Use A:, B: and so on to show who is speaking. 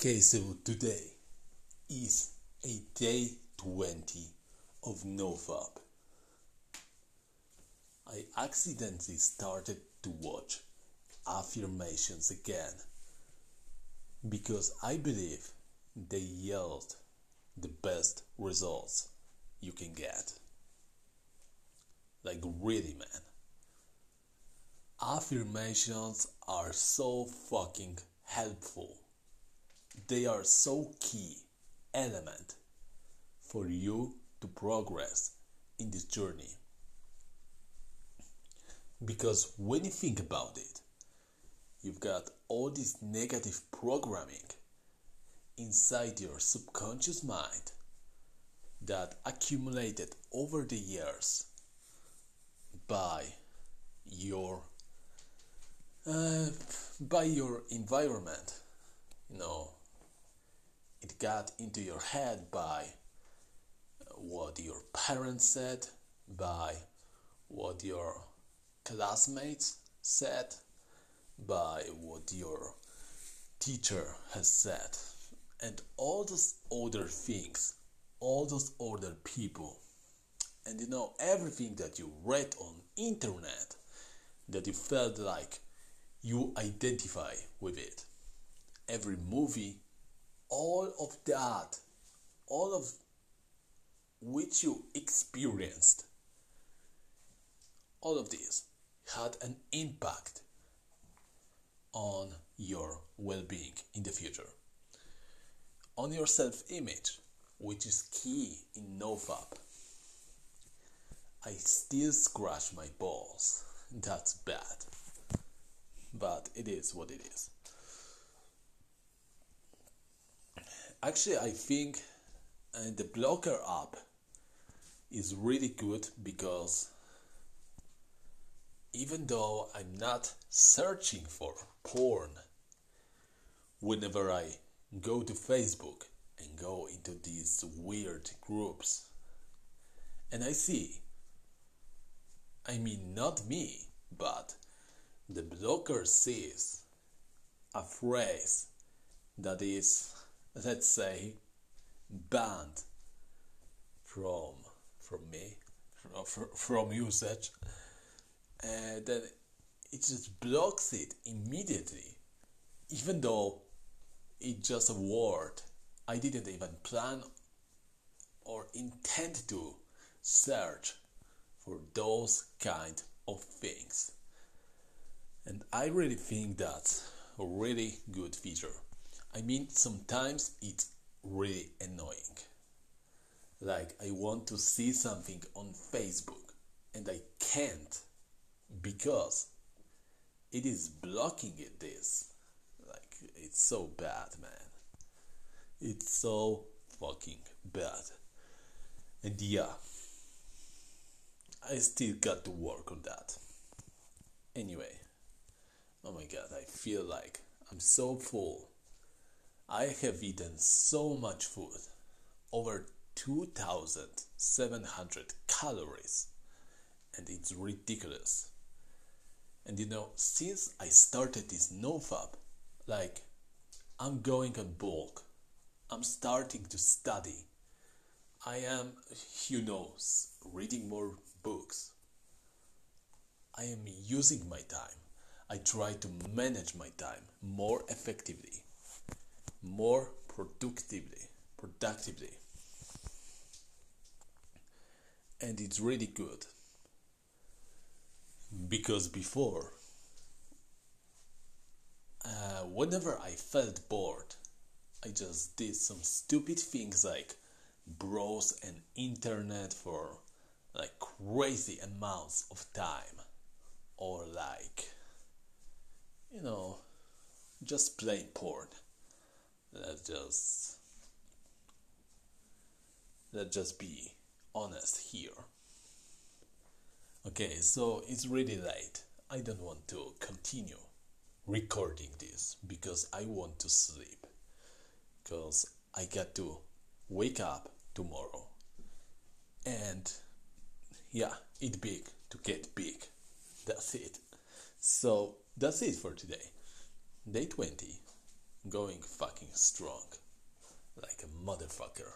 A: Okay, so today is a day 20 of NoFap. I accidentally started to watch affirmations again because I believe they yield the best results you can get. Like, really, man. Affirmations are so fucking helpful. They are so key element for you to progress in this journey. Because when you think about it, you've got all this negative programming inside your subconscious mind that accumulated over the years by your uh, by your environment you know it got into your head by what your parents said by what your classmates said by what your teacher has said. And all those other things all those other people and you know everything that you read on internet that you felt like you identify with it. Every movie all of that all of which you experienced all of this had an impact on your well-being in the future. On your self-image which is key in nofap i still scratch my balls. That's bad. But it is what it is actually i think uh, the blocker app is really good because even though I'm not searching for porn, whenever I go to Facebook and go into these weird groups, and I see, I mean, not me, but the blocker sees a phrase that is, let's say, banned from from me from, uh, from usage and then it just blocks it immediately even though it's just a word. I didn't even plan or intend to search for those kind of things. And i really think that's a really good feature i mean sometimes it's really annoying. Like I want to see something on Facebook and I can't because it is blocking it this. Like it's so bad man. It's so fucking bad. And yeah I still got to work on that. Anyway oh my god I feel like I'm so full I have eaten so much food over 2700 calories and it's ridiculous. And you know since i started this nofap like i'm going on bulk. I'm starting to study. I am you know reading more books. I am using my time. I try to manage my time more effectively more productively productively. And it's really good. Because before uh, whenever i felt bored i just did some stupid things like browse an internet for like crazy amounts of time. Or like you know just plain porn let's just let's just be honest here. Okay, so it's really late. I don't want to continue recording this because I want to sleep. Because I got to wake up tomorrow. And yeah, eat big to get big. That's it. So that's it for today. Day 20. Going fucking strong. Like a motherfucker.